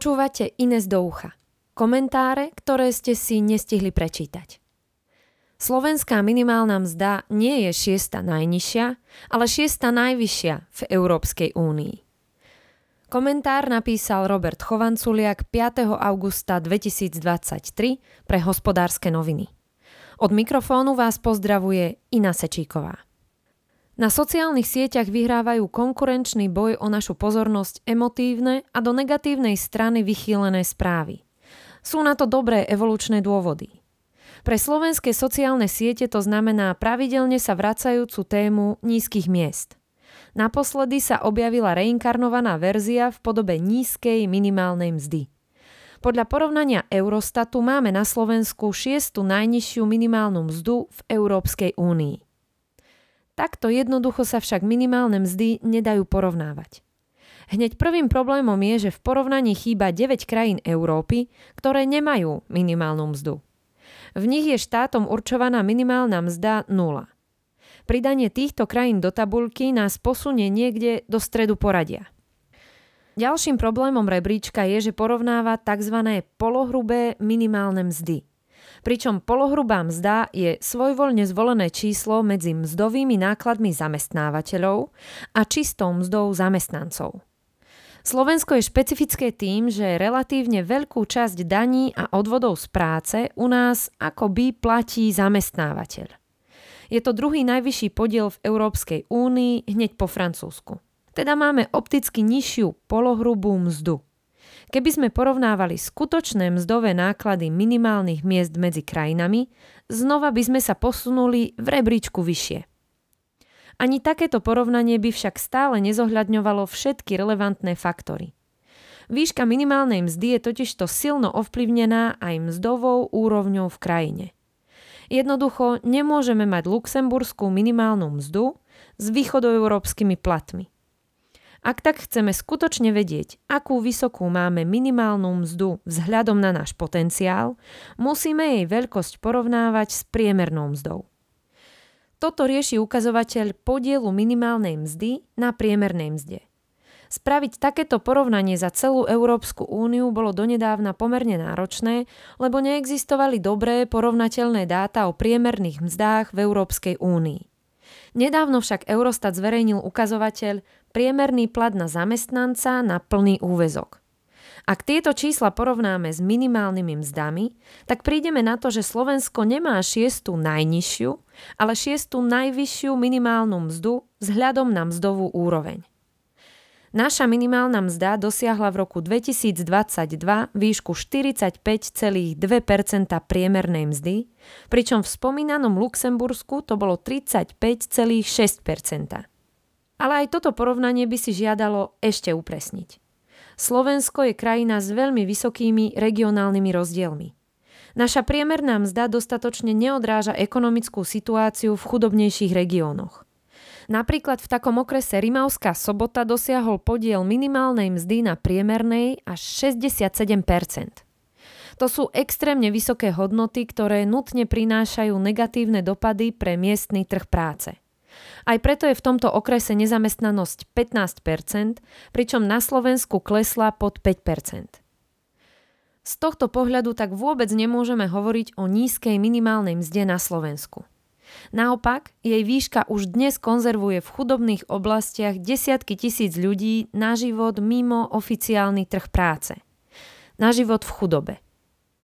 Počúvate Ines do ucha. Komentáre, ktoré ste si nestihli prečítať. Slovenská minimálna mzda nie je šiesta najnižšia, ale šiesta najvyššia v Európskej únii. Komentár napísal Robert Chovanculiak 5. augusta 2023 pre hospodárske noviny. Od mikrofónu vás pozdravuje Ina Sečíková. Na sociálnych sieťach vyhrávajú konkurenčný boj o našu pozornosť emotívne a do negatívnej strany vychýlené správy. Sú na to dobré evolučné dôvody. Pre slovenské sociálne siete to znamená pravidelne sa vracajúcu tému nízkych miest. Naposledy sa objavila reinkarnovaná verzia v podobe nízkej minimálnej mzdy. Podľa porovnania Eurostatu máme na Slovensku šiestu najnižšiu minimálnu mzdu v Európskej únii. Takto jednoducho sa však minimálne mzdy nedajú porovnávať. Hneď prvým problémom je, že v porovnaní chýba 9 krajín Európy, ktoré nemajú minimálnu mzdu. V nich je štátom určovaná minimálna mzda 0. Pridanie týchto krajín do tabulky nás posunie niekde do stredu poradia. Ďalším problémom rebríčka je, že porovnáva tzv. polohrubé minimálne mzdy – pričom polohrubá mzda je svojvoľne zvolené číslo medzi mzdovými nákladmi zamestnávateľov a čistou mzdou zamestnancov. Slovensko je špecifické tým, že relatívne veľkú časť daní a odvodov z práce u nás akoby platí zamestnávateľ. Je to druhý najvyšší podiel v Európskej únii hneď po Francúzsku. Teda máme opticky nižšiu polohrubú mzdu. Keby sme porovnávali skutočné mzdové náklady minimálnych miest medzi krajinami, znova by sme sa posunuli v rebríčku vyššie. Ani takéto porovnanie by však stále nezohľadňovalo všetky relevantné faktory. Výška minimálnej mzdy je totižto silno ovplyvnená aj mzdovou úrovňou v krajine. Jednoducho nemôžeme mať luxemburskú minimálnu mzdu s východoeurópskymi platmi. Ak tak chceme skutočne vedieť, akú vysokú máme minimálnu mzdu vzhľadom na náš potenciál, musíme jej veľkosť porovnávať s priemernou mzdou. Toto rieši ukazovateľ podielu minimálnej mzdy na priemernej mzde. Spraviť takéto porovnanie za celú Európsku úniu bolo donedávna pomerne náročné, lebo neexistovali dobré porovnateľné dáta o priemerných mzdách v Európskej únii. Nedávno však Eurostat zverejnil ukazovateľ priemerný plat na zamestnanca na plný úvezok. Ak tieto čísla porovnáme s minimálnymi mzdami, tak prídeme na to, že Slovensko nemá šiestu najnižšiu, ale šiestu najvyššiu minimálnu mzdu vzhľadom na mzdovú úroveň. Naša minimálna mzda dosiahla v roku 2022 výšku 45,2% priemernej mzdy, pričom v spomínanom Luxembursku to bolo 35,6% Ale aj toto porovnanie by si žiadalo ešte upresniť. Slovensko je krajina s veľmi vysokými regionálnymi rozdielmi. Naša priemerná mzda dostatočne neodráža ekonomickú situáciu v chudobnejších regiónoch. Napríklad v takom okrese Rimavská sobota dosiahol podiel minimálnej mzdy na priemernej až 67% To sú extrémne vysoké hodnoty, ktoré nutne prinášajú negatívne dopady pre miestny trh práce. Aj preto je v tomto okrese nezamestnanosť 15% pričom na Slovensku klesla pod 5% Z tohto pohľadu tak vôbec nemôžeme hovoriť o nízkej minimálnej mzde na Slovensku. Naopak, jej výška už dnes konzervuje v chudobných oblastiach desiatky tisíc ľudí na život mimo oficiálny trh práce. Na život v chudobe.